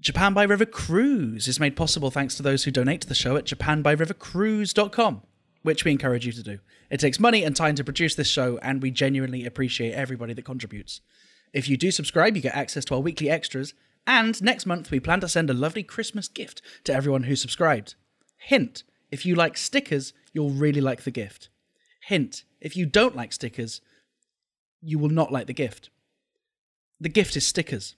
Japan by River Cruise is made possible thanks to those who donate to the show at japanbyrivercruise.com, which we encourage you to do. It takes money and time to produce this show, and we genuinely appreciate everybody that contributes. If you do subscribe, you get access to our weekly extras, and next month we plan to send a lovely Christmas gift to everyone who subscribed. Hint if you like stickers, you'll really like the gift. Hint if you don't like stickers, you will not like the gift. The gift is stickers.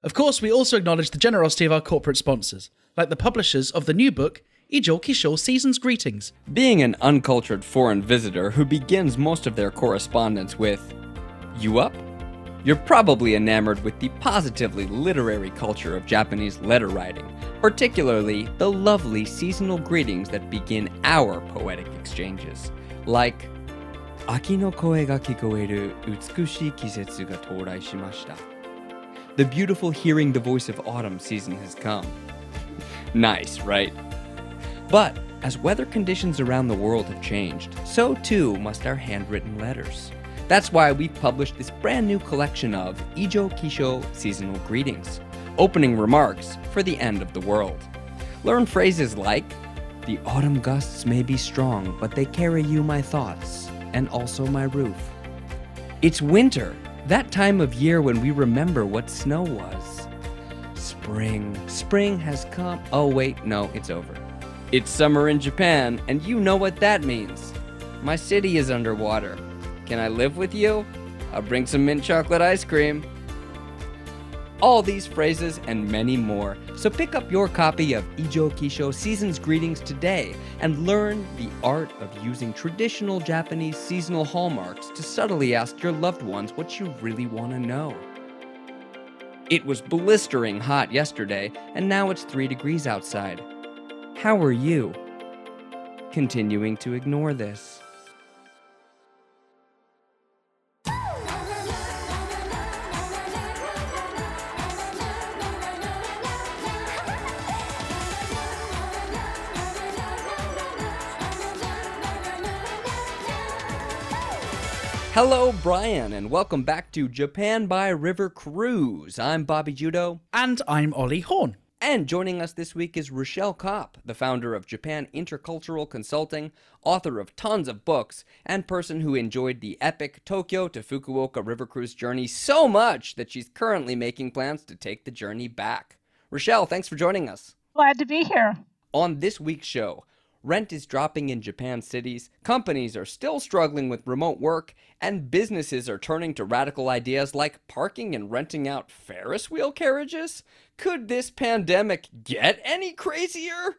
Of course, we also acknowledge the generosity of our corporate sponsors, like the publishers of the new book, Ijo Kisho Season's Greetings. Being an uncultured foreign visitor who begins most of their correspondence with, You up? You're probably enamored with the positively literary culture of Japanese letter writing, particularly the lovely seasonal greetings that begin our poetic exchanges, like, 秋の声が聞こえる美しい季節が到来しました。The beautiful hearing the voice of autumn season has come. nice, right? But as weather conditions around the world have changed, so too must our handwritten letters. That's why we've published this brand new collection of Ijo Kisho seasonal greetings, opening remarks for the end of the world. Learn phrases like, The autumn gusts may be strong, but they carry you my thoughts, and also my roof. It's winter, that time of year when we remember what snow was. Spring, spring has come. Oh, wait, no, it's over. It's summer in Japan, and you know what that means. My city is underwater. Can I live with you? I'll bring some mint chocolate ice cream. All these phrases and many more. So pick up your copy of Ijo Kisho Season's Greetings today and learn the art of using traditional Japanese seasonal hallmarks to subtly ask your loved ones what you really want to know. It was blistering hot yesterday, and now it's 3 degrees outside. How are you? Continuing to ignore this. Hello, Brian, and welcome back to Japan by River Cruise. I'm Bobby Judo. And I'm Ollie Horn. And joining us this week is Rochelle Kopp, the founder of Japan Intercultural Consulting, author of tons of books, and person who enjoyed the epic Tokyo to Fukuoka river cruise journey so much that she's currently making plans to take the journey back. Rochelle, thanks for joining us. Glad to be here. On this week's show, Rent is dropping in Japan cities, companies are still struggling with remote work, and businesses are turning to radical ideas like parking and renting out Ferris wheel carriages? Could this pandemic get any crazier?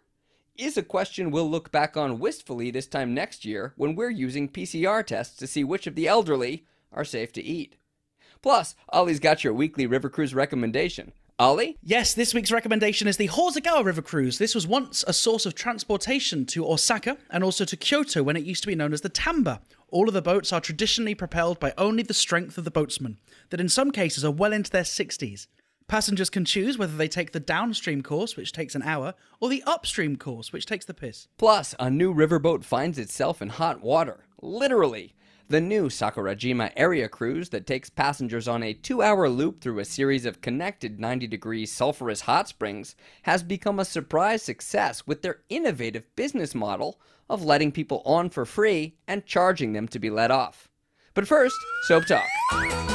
Is a question we'll look back on wistfully this time next year when we're using PCR tests to see which of the elderly are safe to eat. Plus, Ollie's got your weekly River Cruise recommendation. Ollie? Yes, this week's recommendation is the Hozugawa River Cruise. This was once a source of transportation to Osaka and also to Kyoto when it used to be known as the Tamba. All of the boats are traditionally propelled by only the strength of the boatsmen, that in some cases are well into their 60s. Passengers can choose whether they take the downstream course, which takes an hour, or the upstream course, which takes the piss. Plus, a new riverboat finds itself in hot water. Literally. The new Sakurajima area cruise that takes passengers on a two hour loop through a series of connected 90 degree sulfurous hot springs has become a surprise success with their innovative business model of letting people on for free and charging them to be let off. But first, Soap Talk.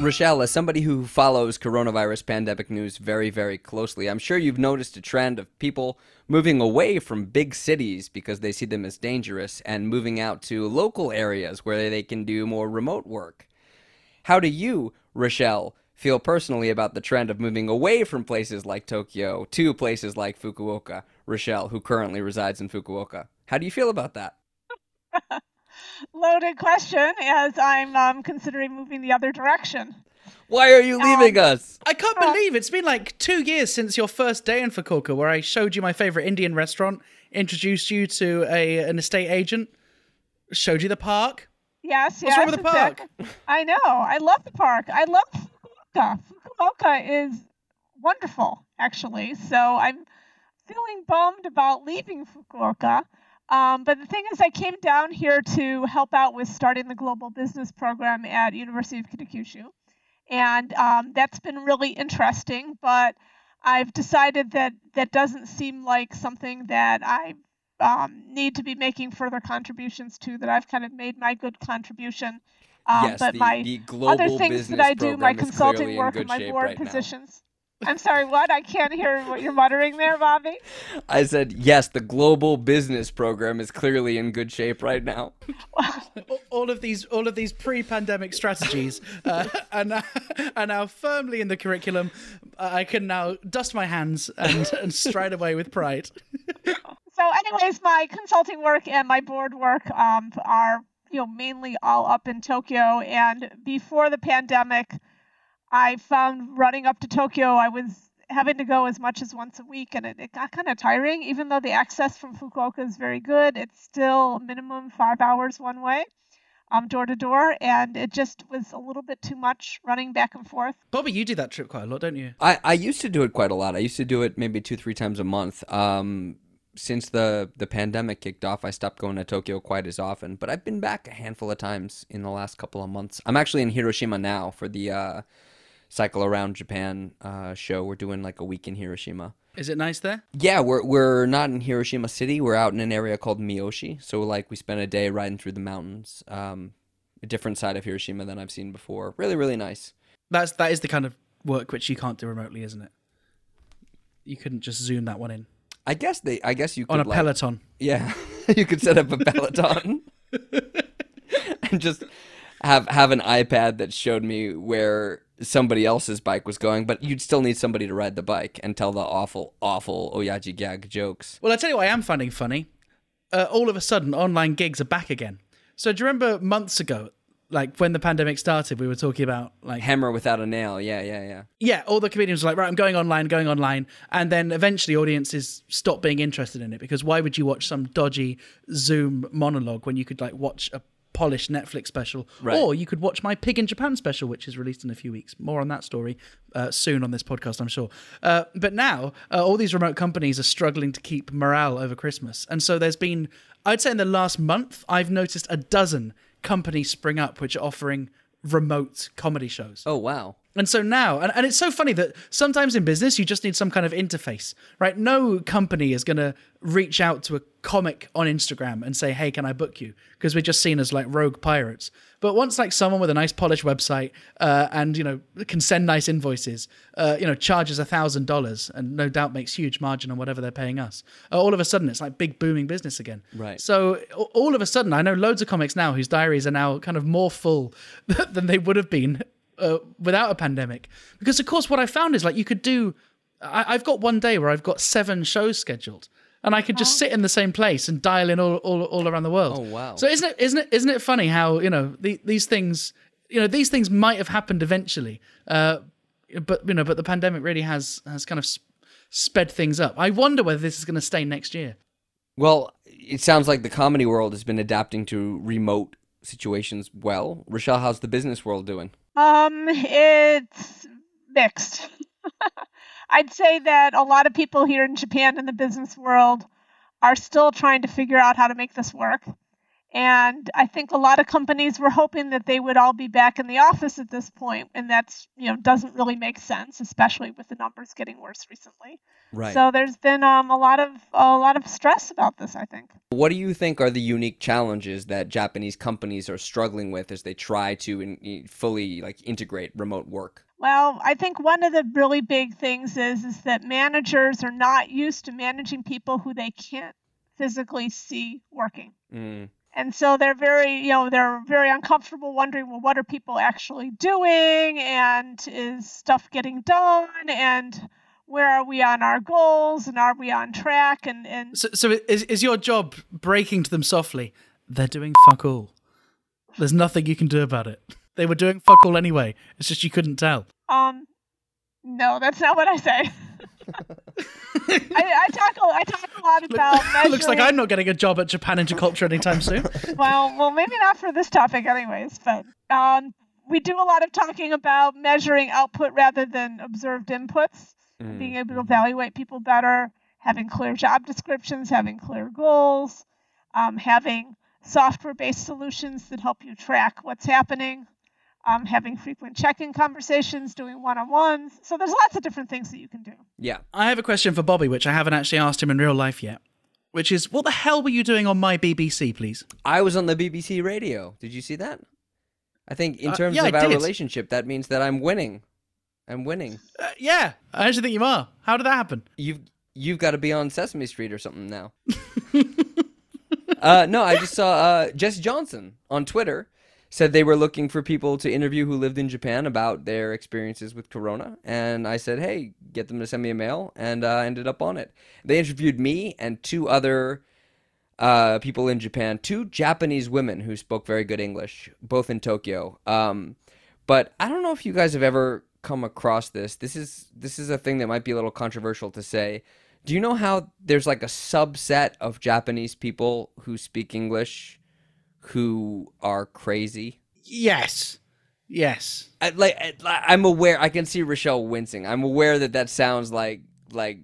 Rochelle, as somebody who follows coronavirus pandemic news very, very closely, I'm sure you've noticed a trend of people moving away from big cities because they see them as dangerous and moving out to local areas where they can do more remote work. How do you, Rochelle, feel personally about the trend of moving away from places like Tokyo to places like Fukuoka? Rochelle, who currently resides in Fukuoka. How do you feel about that? Loaded question as I'm um, considering moving the other direction. Why are you leaving um, us? I can't uh, believe it's been like two years since your first day in Fukuoka, where I showed you my favorite Indian restaurant, introduced you to a an estate agent, showed you the park. Yes, What's yes. wrong with the park? I know. I love the park. I love Fukuoka. Fukuoka is wonderful, actually. So I'm feeling bummed about leaving Fukuoka. Um, but the thing is, I came down here to help out with starting the global business program at University of Kitakyushu, and um, that's been really interesting. But I've decided that that doesn't seem like something that I um, need to be making further contributions to. That I've kind of made my good contribution. Um, yes, but the, my the global other things business that I do, my consulting work, and my board right now. positions. I'm sorry, what? I can't hear what you're muttering there, Bobby. I said yes. The global business program is clearly in good shape right now. all of these all of these pre-pandemic strategies uh, are, now, are now firmly in the curriculum. I can now dust my hands and, and stride away with pride. So, anyways, my consulting work and my board work um, are you know mainly all up in Tokyo. And before the pandemic, I found running up to Tokyo, I was having to go as much as once a week, and it, it got kind of tiring. Even though the access from Fukuoka is very good, it's still minimum five hours one way, um, door to door, and it just was a little bit too much running back and forth. Bobby, you do that trip quite a lot, don't you? I, I used to do it quite a lot. I used to do it maybe two three times a month. Um, since the the pandemic kicked off, I stopped going to Tokyo quite as often. But I've been back a handful of times in the last couple of months. I'm actually in Hiroshima now for the uh, cycle around Japan uh, show. We're doing like a week in Hiroshima. Is it nice there? Yeah, we're we're not in Hiroshima City. We're out in an area called Miyoshi. So like we spent a day riding through the mountains. Um, a different side of Hiroshima than I've seen before. Really, really nice. That's that is the kind of work which you can't do remotely, isn't it? You couldn't just zoom that one in I guess they. I guess you could on a like, Peloton. Yeah, you could set up a Peloton and just have have an iPad that showed me where somebody else's bike was going, but you'd still need somebody to ride the bike and tell the awful, awful Oyaji gag jokes. Well, I tell you what I am finding funny. Uh, all of a sudden, online gigs are back again. So do you remember months ago, like when the pandemic started, we were talking about like Hammer without a nail. Yeah, yeah, yeah. yeah, all the comedians were like, right, I'm going online, going online, and then eventually audiences stopped being interested in it because why would you watch some dodgy Zoom monologue when you could like watch a polished Netflix special, Right. or you could watch my Pig in Japan special, which is released in a few weeks. More on that story uh, soon on this podcast, I'm sure. Uh, but now uh, all these remote companies are struggling to keep morale over Christmas, and so there's been, I'd say, in the last month, I've noticed a dozen companies spring up which are offering remote comedy shows. Oh wow. And so now, and, and it's so funny that sometimes in business you just need some kind of interface, right? No company is going to reach out to a comic on Instagram and say, "Hey, can I book you?" Because we're just seen as like rogue pirates. But once like someone with a nice polished website uh, and you know can send nice invoices, uh, you know, charges a thousand dollars and no doubt makes huge margin on whatever they're paying us, uh, all of a sudden it's like big booming business again. Right. So all of a sudden, I know loads of comics now whose diaries are now kind of more full than they would have been uh, without a pandemic. Because of course, what I found is like you could do. I, I've got one day where I've got seven shows scheduled, and I could just sit in the same place and dial in all, all, all around the world. Oh, wow. So isn't it isn't it isn't it funny how you know the, these things you know these things might have happened eventually, uh, but you know but the pandemic really has has kind of sped things up. I wonder whether this is going to stay next year. Well, it sounds like the comedy world has been adapting to remote situations well. Rochelle, how's the business world doing? Um, it's mixed. I'd say that a lot of people here in Japan in the business world are still trying to figure out how to make this work. And I think a lot of companies were hoping that they would all be back in the office at this point, and that's you know doesn't really make sense, especially with the numbers getting worse recently. Right. So there's been um, a lot of a lot of stress about this. I think. What do you think are the unique challenges that Japanese companies are struggling with as they try to in, fully like integrate remote work? Well, I think one of the really big things is is that managers are not used to managing people who they can't physically see working. Mm. And so they're very, you know, they're very uncomfortable wondering, well, what are people actually doing? And is stuff getting done? And where are we on our goals? And are we on track? And, and So, so is is your job breaking to them softly? They're doing fuck all. There's nothing you can do about it. They were doing fuck all anyway. It's just you couldn't tell. um, no, that's not what I say. I, I talk a, I talk a lot about measuring. Looks like I'm not getting a job at Japan Interculture anytime soon. well, well, maybe not for this topic, anyways. But um, we do a lot of talking about measuring output rather than observed inputs, Mm. being able to evaluate people better, having clear job descriptions, having clear goals. um, having software based solutions that help you track what's happening, um, having frequent check in conversations, doing one on ones. So there's lots of different things that you can do. Yeah. I have a question for Bobby, which I haven't actually asked him in real life yet. Which is, what the hell were you doing on my BBC, please? I was on the BBC radio. Did you see that? I think in Uh, terms yeah, of I our did. relationship, that means that I'm winning. I'm winning. Uh, yeah, I actually think you are. How did that happen? You've you've got to be on Sesame Street or something now. uh, no, I just saw uh, Jess Johnson on Twitter said they were looking for people to interview who lived in Japan about their experiences with Corona, and I said, hey, get them to send me a mail, and uh, I ended up on it. They interviewed me and two other uh, people in Japan, two Japanese women who spoke very good English, both in Tokyo. Um, but I don't know if you guys have ever come across this. This is this is a thing that might be a little controversial to say. Do you know how there's like a subset of Japanese people who speak English who are crazy? Yes. Yes. I, like I- I'm aware. I can see Rochelle wincing. I'm aware that that sounds like like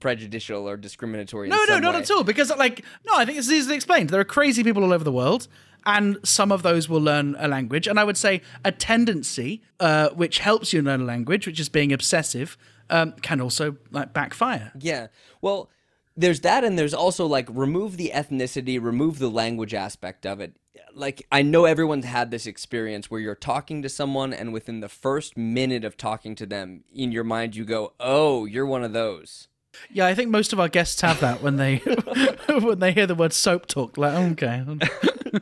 prejudicial or discriminatory. in No, no, not way. at all. Because, like, no, I think it's easily explained. There are crazy people all over the world, and some of those will learn a language. And I would say a tendency, uh, which helps you learn a language, which is being obsessive, um, can also like backfire. Yeah. Well, there's that, and there's also like remove the ethnicity, remove the language aspect of it. Like, I know everyone's had this experience where you're talking to someone, and within the first minute of talking to them, in your mind, you go, Oh, you're one of those. Yeah, I think most of our guests have that when they when they hear the word soap talk. Like, okay,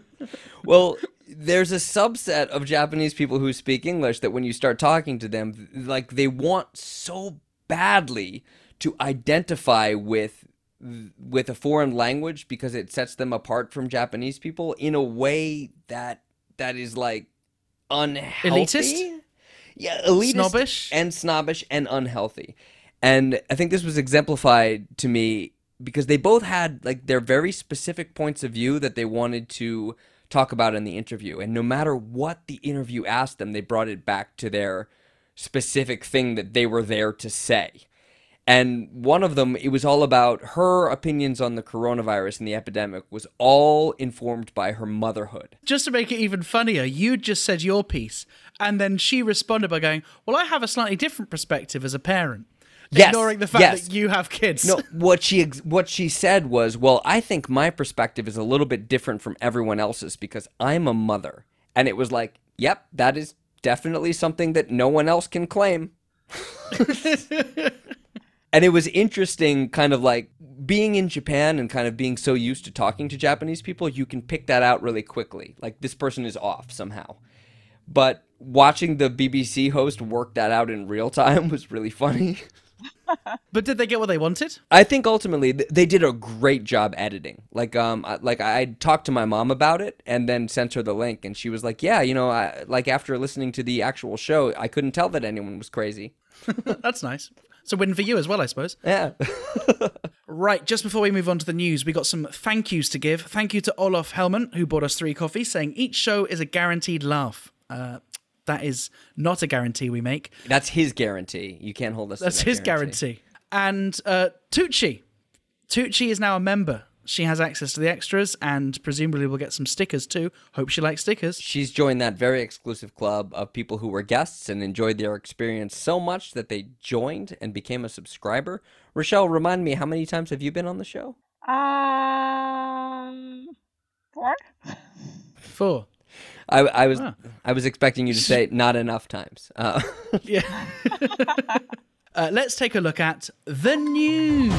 Well, there's a subset of Japanese people who speak English that when you start talking to them, like they want so badly to identify with with a foreign language because it sets them apart from Japanese people in a way that that is like unhealthy. Elitist? Yeah, elitist Snobbish? and snobbish and unhealthy. And I think this was exemplified to me because they both had like their very specific points of view that they wanted to talk about in the interview. And no matter what the interview asked them, they brought it back to their specific thing that they were there to say. And one of them, it was all about her opinions on the coronavirus and the epidemic was all informed by her motherhood. just to make it even funnier, you just said your piece, and then she responded by going, "Well, I have a slightly different perspective as a parent." Yes, ignoring the fact yes. that you have kids. No, what she ex- what she said was, "Well, I think my perspective is a little bit different from everyone else's because I'm a mother." And it was like, "Yep, that is definitely something that no one else can claim." and it was interesting kind of like being in Japan and kind of being so used to talking to Japanese people, you can pick that out really quickly. Like this person is off somehow. But watching the BBC host work that out in real time was really funny. But did they get what they wanted? I think ultimately th- they did a great job editing. Like um I- like I talked to my mom about it and then sent her the link and she was like, "Yeah, you know, I, like after listening to the actual show, I couldn't tell that anyone was crazy." That's nice. It's a win for you as well, I suppose. Yeah. Right, just before we move on to the news, we got some thank yous to give. Thank you to Olaf Hellman, who bought us three coffees, saying each show is a guaranteed laugh. Uh, that is not a guarantee we make. That's his guarantee. You can't hold us to That's that his guarantee. And uh, Tucci. Tucci is now a member. She has access to the extras and presumably will get some stickers too. Hope she likes stickers. She's joined that very exclusive club of people who were guests and enjoyed their experience so much that they joined and became a subscriber. Rochelle, remind me, how many times have you been on the show? Um, four. Four. I, I was. I was expecting you to say not enough times. Uh, Yeah. uh, let's take a look at the news.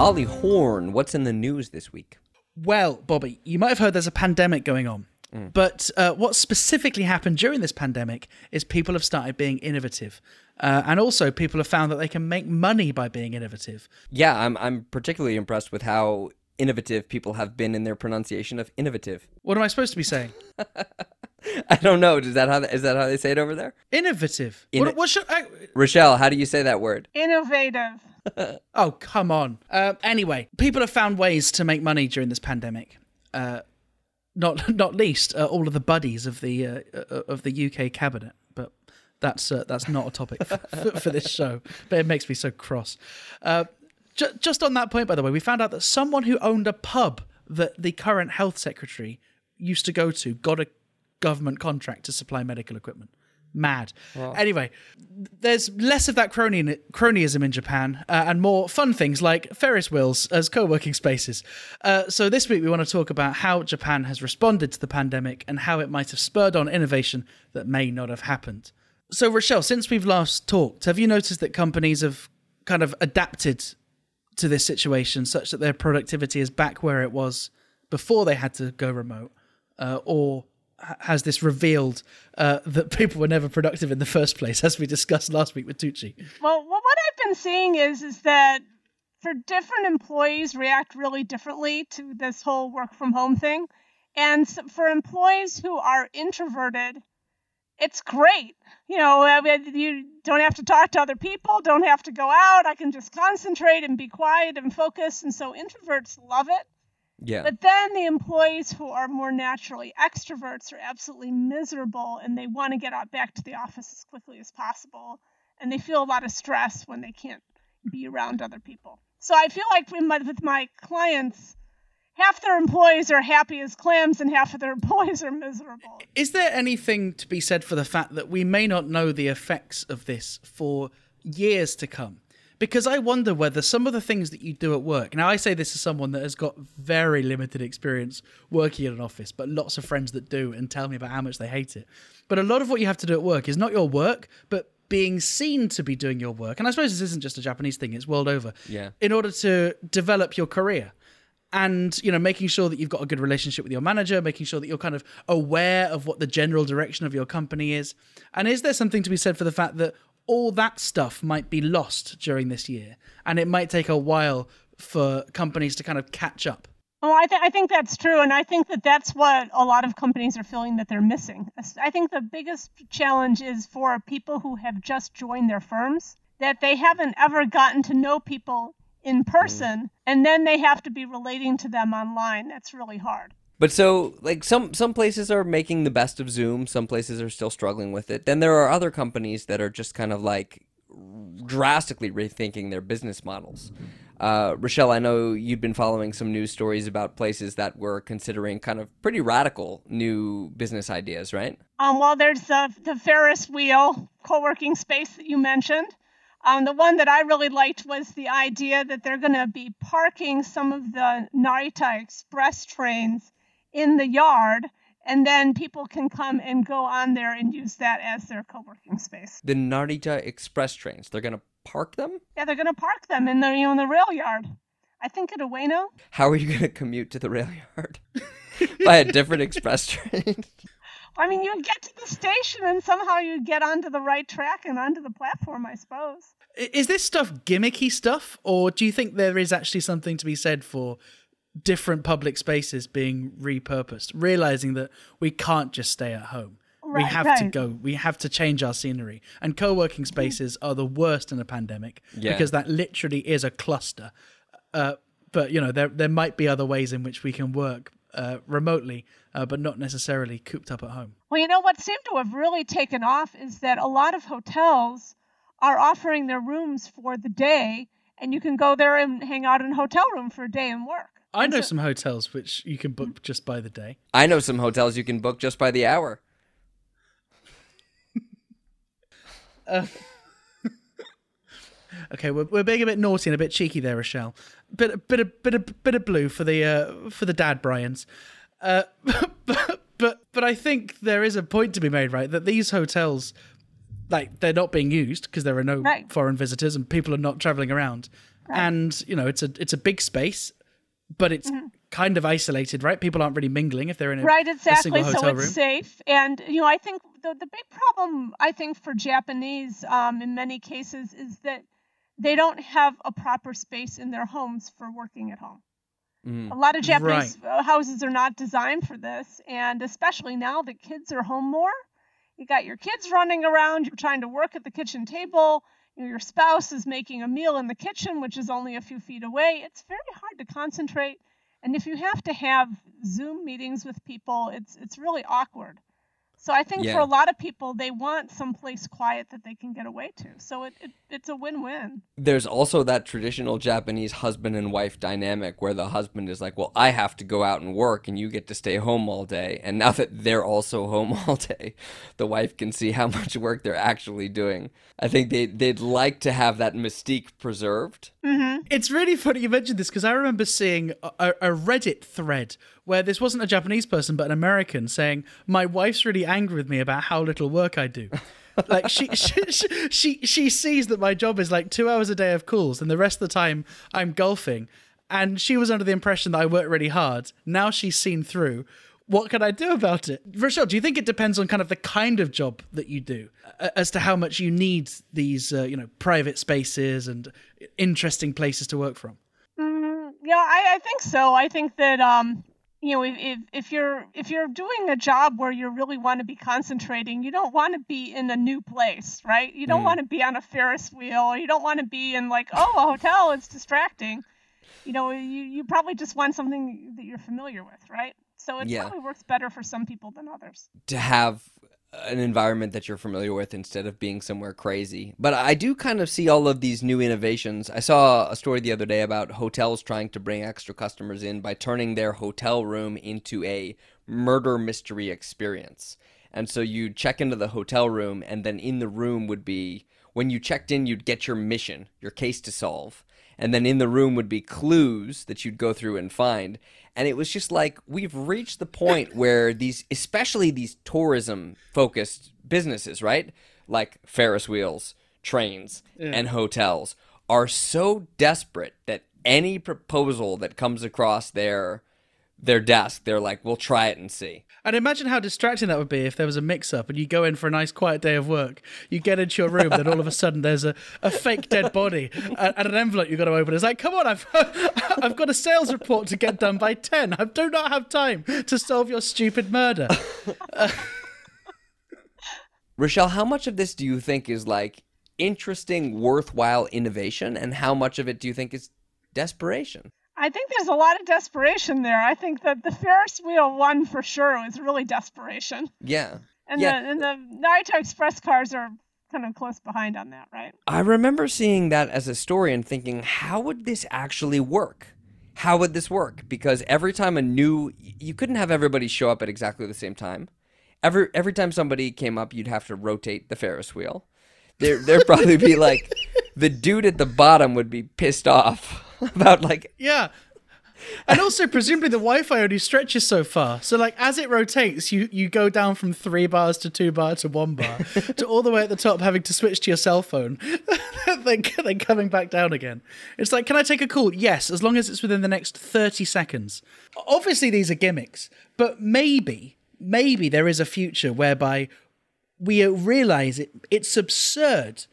Ollie Horn, what's in the news this week? Well, Bobby, you might have heard there's a pandemic going on. But uh, what specifically happened during this pandemic is people have started being innovative. Uh, and also, people have found that they can make money by being innovative. Yeah, I'm I'm particularly impressed with how innovative people have been in their pronunciation of innovative. What am I supposed to be saying? I don't know. Is that how is that how they say it over there? Innovative. Inno- what, what should I, Rochelle, how do you say that word? Innovative. Oh, come on. Uh, anyway, people have found ways to make money during this pandemic. Uh, not not least uh, all of the buddies of the uh, uh, of the UK cabinet, but That's uh, that's not a topic for, for, this show, but it makes me so cross. Ju- just on that point, by the way, we found out that someone who owned a pub that the current health secretary used to go to got a government contract to supply medical equipment. Mad. Anyway, there's less of that crony- cronyism in Japan uh, and more fun things like Ferris wheels as co working spaces. Uh, so, this week we want to talk about how Japan has responded to the pandemic and how it might have spurred on innovation that may not have happened. So, Rochelle, since we've last talked, have you noticed that companies have kind of adapted to this situation such that their productivity is back where it was before they had to go remote? Uh, or has this revealed uh, that people were never productive in the first place, as we discussed last week with Tucci? Well, what I've been seeing is is that for different employees react really differently to this whole work from home thing, and for employees who are introverted, it's great. You know, you don't have to talk to other people, don't have to go out. I can just concentrate and be quiet and focus, and so introverts love it. Yeah. But then the employees who are more naturally extroverts are absolutely miserable and they want to get out back to the office as quickly as possible. And they feel a lot of stress when they can't be around other people. So I feel like my, with my clients, half their employees are happy as clams and half of their employees are miserable. Is there anything to be said for the fact that we may not know the effects of this for years to come? Because I wonder whether some of the things that you do at work. Now, I say this as someone that has got very limited experience working in an office, but lots of friends that do and tell me about how much they hate it. But a lot of what you have to do at work is not your work, but being seen to be doing your work. And I suppose this isn't just a Japanese thing, it's world over. Yeah. In order to develop your career and you know making sure that you've got a good relationship with your manager making sure that you're kind of aware of what the general direction of your company is and is there something to be said for the fact that all that stuff might be lost during this year, and it might take a while for companies to kind of catch up. Oh, I, th- I think that's true, and I think that that's what a lot of companies are feeling that they're missing. I think the biggest challenge is for people who have just joined their firms that they haven't ever gotten to know people in person, mm. and then they have to be relating to them online. That's really hard. But so like some some places are making the best of Zoom, some places are still struggling with it. Then there are other companies that are just kind of like drastically rethinking their business models. Uh, Rochelle, I know you've been following some news stories about places that were considering kind of pretty radical new business ideas, right? Um, well, there's the, the Ferris wheel co working space that you mentioned. Um, the one that I really liked was the idea that they're going to be parking some of the Narita Express trains in the yard and then people can come and go on there and use that as their co-working space. The Narita Express trains, they're going to park them? Yeah, they're going to park them in the you know in the rail yard. I think at Ueno. How are you going to commute to the rail yard? By a different express train? I mean, you get to the station and somehow you get onto the right track and onto the platform, I suppose. Is this stuff gimmicky stuff, or do you think there is actually something to be said for different public spaces being repurposed, realizing that we can't just stay at home. Right, we have right. to go. We have to change our scenery. And co-working spaces are the worst in a pandemic yeah. because that literally is a cluster. Uh, but you know, there there might be other ways in which we can work uh, remotely, uh, but not necessarily cooped up at home. Well, you know what seemed to have really taken off is that a lot of hotels are offering their rooms for the day, and you can go there and hang out in a hotel room for a day and work. I know some hotels which you can book just by the day. I know some hotels you can book just by the hour. uh, okay, we're, we're being a bit naughty and a bit cheeky there, Rochelle. Bit bit of bit of bit of blue for the uh, for the dad Bryans. Uh, but, but but I think there is a point to be made, right? That these hotels, like, they're not being used because there are no right. foreign visitors and people are not traveling around. Right. And you know, it's a it's a big space but it's mm-hmm. kind of isolated, right? People aren't really mingling if they're in a right, exactly. A so it's room. safe, and you know, I think the the big problem I think for Japanese, um, in many cases, is that they don't have a proper space in their homes for working at home. Mm. A lot of Japanese right. houses are not designed for this, and especially now that kids are home more. You got your kids running around, you're trying to work at the kitchen table, your spouse is making a meal in the kitchen, which is only a few feet away, it's very hard to concentrate. And if you have to have Zoom meetings with people, it's it's really awkward. So I think Yeah. for a lot of people, they want someplace quiet that they can get away to. So it, it it's a win-win. There's also that traditional Japanese husband and wife dynamic where the husband is like, "Well, I have to go out and work and you get to stay home all day." And now that they're also home all day, the wife can see how much work they're actually doing. I think they they'd like to have that mystique preserved. Mm-hmm. It's really funny you mentioned this because I remember seeing a, a a Reddit thread where this wasn't a Japanese person but an American saying, "My wife's really angry with me about how little work I do." like she, she she she she sees that my job is like two hours a day of calls, and the rest of the time I'm golfing. And she was under the impression that I work really hard. Now she's seen through. What can I do about it? Rochelle, do you think it depends on kind of the kind of job that you do uh, as to how much you need these, uh, you know, private spaces and interesting places to work from? Mm, yeah, I, I think so. I think that um, you know, if, if if you're if you're doing a job where you really want to be concentrating, you don't want to be in a new place, right? You don't Mm. want to be on a Ferris wheel, or you don't want to be in like, oh, a hotel. It's distracting. You know, you you probably just want something that you're familiar with, right? So it Yeah. probably works better for some people than others. to have an environment that you're familiar with instead of being somewhere crazy. But I do kind of see all of these new innovations. I saw a story the other day about hotels trying to bring extra customers in by turning their hotel room into a murder mystery experience. And so you'd check into the hotel room, and then in the room would be, when you checked in, you'd get your mission, your case to solve. And then in the room would be clues that you'd go through and find. And it was just like, we've reached the point where these, especially these tourism focused businesses, right? Like Ferris wheels, trains, and hotels are so desperate that any proposal that comes across their their desk, they're like, we'll try it and see. And imagine how distracting that would be if there was a mix up and you go in for a nice quiet day of work. You get into your room, then all of a sudden there's a, a fake dead body and, and an envelope you've got to open. It's like, come on, I've, I've got a sales report to get done by 10. I do not have time to solve your stupid murder. Rochelle, how much of this do you think is like interesting, worthwhile innovation, and how much of it do you think is desperation? I think there's a lot of desperation there. I think that the Ferris wheel one for sure was really desperation. Yeah. And Yeah. the and the Narita Express cars are kind of close behind on that, right? I remember seeing that as a story and thinking, how would this actually work? How would this work? Because every time a new, you couldn't have everybody show up at exactly the same time. Every every time somebody came up, you'd have to rotate the Ferris wheel. There there'd probably be like the dude at the bottom would be pissed off about like Yeah. And also, presumably, the Wi-Fi only stretches so far. So, like, as it rotates, you you go down from three bars to two bar to one bar to all the way at the top, having to switch to your cell phone, then then coming back down again. It's like, can I take a call? Yes, as long as it's within the next thirty seconds. Obviously, these are gimmicks, but maybe maybe there is a future whereby we realize it it's absurd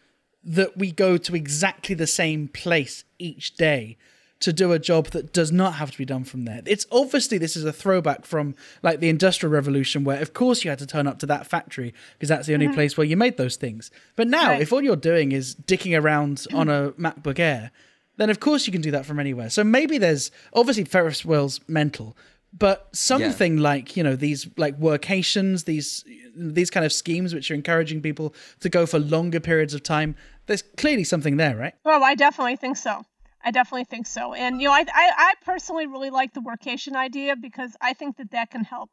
that we go to exactly the same place each day to do a job that does not have to be done from there. It's obviously this is a throwback from like the industrial revolution where of course you had to turn up to that factory because that's the only uh-huh. place where you made those things. But now Right. if all you're doing is dicking around on a MacBook Air, then of course you can do that from anywhere. So maybe there's obviously Ferris wheel's mental, but something like, you know, these like workations, these these kind of schemes which are encouraging people to go for longer periods of time, there's clearly something there, right? Well, I definitely think so. I definitely think so. And you know, I, I I personally really like the workation idea because I think that that can help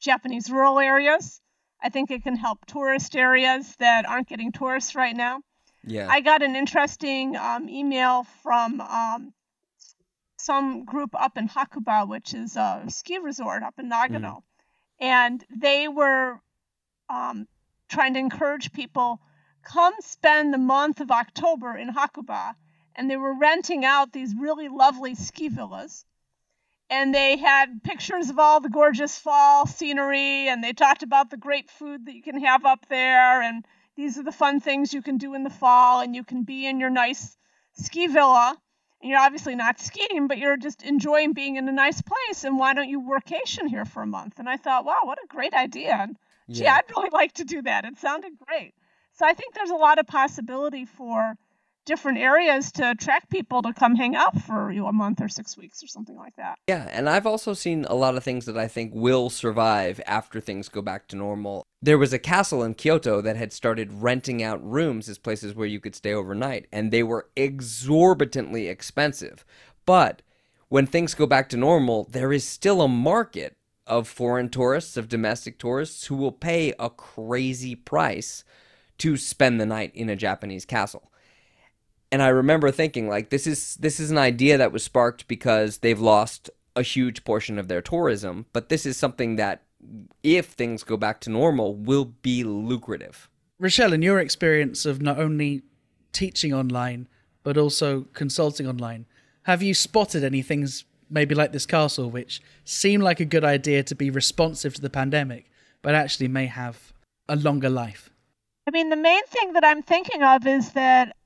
Japanese rural areas. I think it can help tourist areas that aren't getting tourists right now. yeah. I got an interesting um, email from um, some group up in Hakuba, which is a ski resort up in Nagano, and they were um, trying to encourage people come spend the month of October in Hakuba, and they were renting out these really lovely ski villas. And they had pictures of all the gorgeous fall scenery, and they talked about the great food that you can have up there, and these are the fun things you can do in the fall, and you can be in your nice ski villa. You're obviously not skiing, but you're just enjoying being in a nice place. And why don't you workation here for a month? And I thought, wow, what a great idea. And gee, I'd really like to do that. It sounded great. So I think there's a lot of possibility for different areas to attract people to come hang out for you know, a month or six weeks or something like that. Yeah, and I've also seen a lot of things that I think will survive after things go back to normal. There was a castle in Kyoto that had started renting out rooms as places where you could stay overnight, and they were exorbitantly expensive. But when things go back to normal, there is still a market of foreign tourists, of domestic tourists who will pay a crazy price to spend the night in a Japanese castle. And I remember thinking like this is this is an idea that was sparked because they've lost a huge portion of their tourism, but this is something that if things go back to normal will be lucrative. Rochelle, in your experience of not only teaching online but also consulting online, have you spotted any things maybe like this castle which seem like a good idea to be responsive to the pandemic but actually may have a longer life? I mean, the main thing that I'm thinking of is that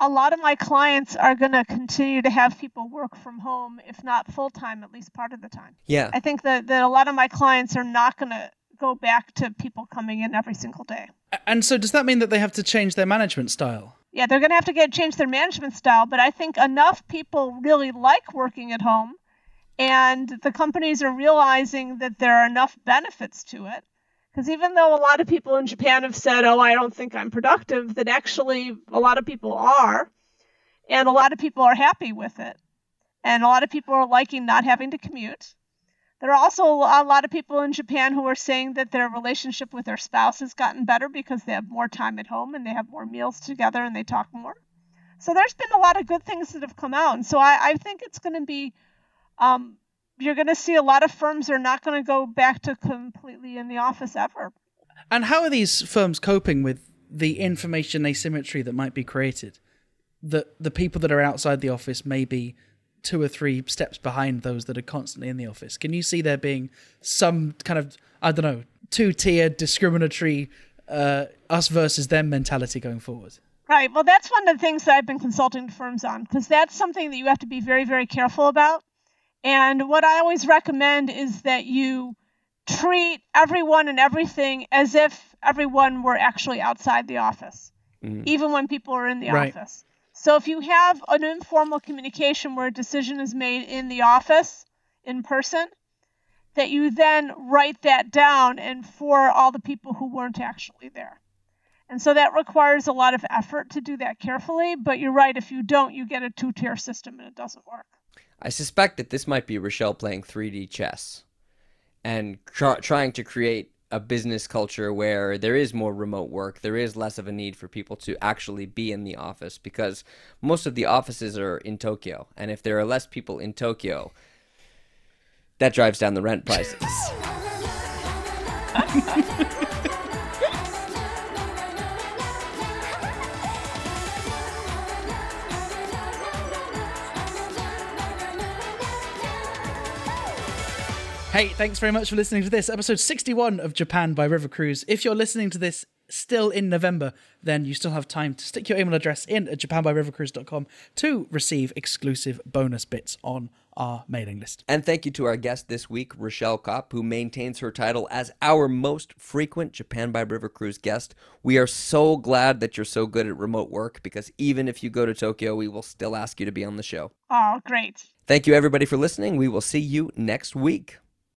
a lot of my clients are going to continue to have people work from home, if not full time, at least part of the time. Yeah. I think that, that a lot of my clients are not going to go back to people coming in every single day. And so, does that mean that they have to change their management style? Yeah, they're going to have to get change their management style, but I think enough people really like working at home, and the companies are realizing that there are enough benefits to it because even though a lot of people in Japan have said, oh, I don't think I'm productive, that actually a lot of people are. And a lot of people are happy with it. And a lot of people are liking not having to commute. There are also a lot of people in Japan who are saying that their relationship with their spouse has gotten better because they have more time at home and they have more meals together and they talk more. So there's been a lot of good things that have come out. And so I, I think it's going to be um, you're going to see a lot of firms are not going to go back to completely in the office ever. And how are these firms coping with the information asymmetry that might be created? That the people that are outside the office may be two or three steps behind those that are constantly in the office. Can you see there being some kind of I don't know two tier discriminatory uh, us versus them mentality going forward? Right. Well, that's one of the things that I've been consulting firms on because that's something that you have to be very, very careful about and what I always recommend is that you treat everyone and everything as if everyone were actually outside the office, mm-hmm. even when people are in the right. office. So if you have an informal communication where a decision is made in the office, in person, that you then write that down and for all the people who weren't actually there. And so that requires a lot of effort to do that carefully, but you're right, if you don't, you get a two tier system and it doesn't work. I suspect that this might be Rochelle playing 3D chess and tr- trying to create a business culture where there is more remote work, there is less of a need for people to actually be in the office because most of the offices are in Tokyo. And if there are less people in Tokyo, that drives down the rent prices. Hey, thanks very much for listening to this episode 61 of Japan by River Cruise. If you're listening to this still in November, then you still have time to stick your email address in at japanbyrivercruise.com to receive exclusive bonus bits on our mailing list. And thank you to our guest this week, Rochelle Kopp, who maintains her title as our most frequent Japan by River Cruise guest. We are so glad that you're so good at remote work because even if you go to Tokyo, we will still ask you to be on the show. Oh, great. Thank you, everybody, for listening. We will see you next week.